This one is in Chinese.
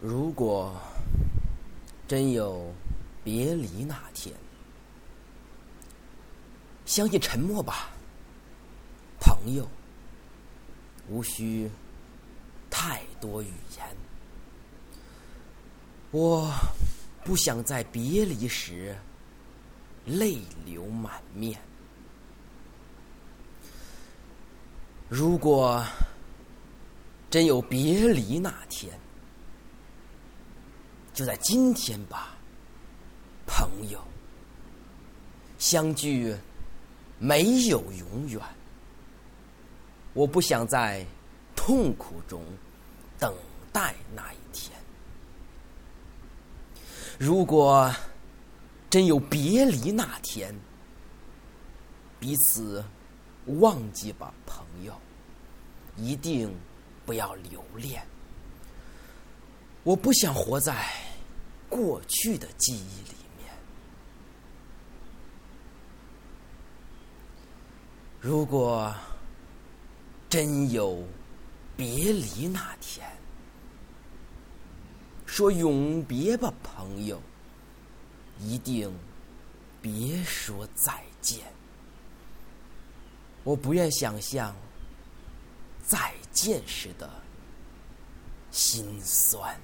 如果真有别离那天，相信沉默吧，朋友，无需太多语言。我不想在别离时泪流满面。如果真有别离那天，就在今天吧，朋友。相聚没有永远，我不想在痛苦中等待那一天。如果真有别离那天，彼此忘记吧，朋友，一定不要留恋。我不想活在过去的记忆里面。如果真有别离那天，说永别吧，朋友，一定别说再见。我不愿想象再见时的心酸。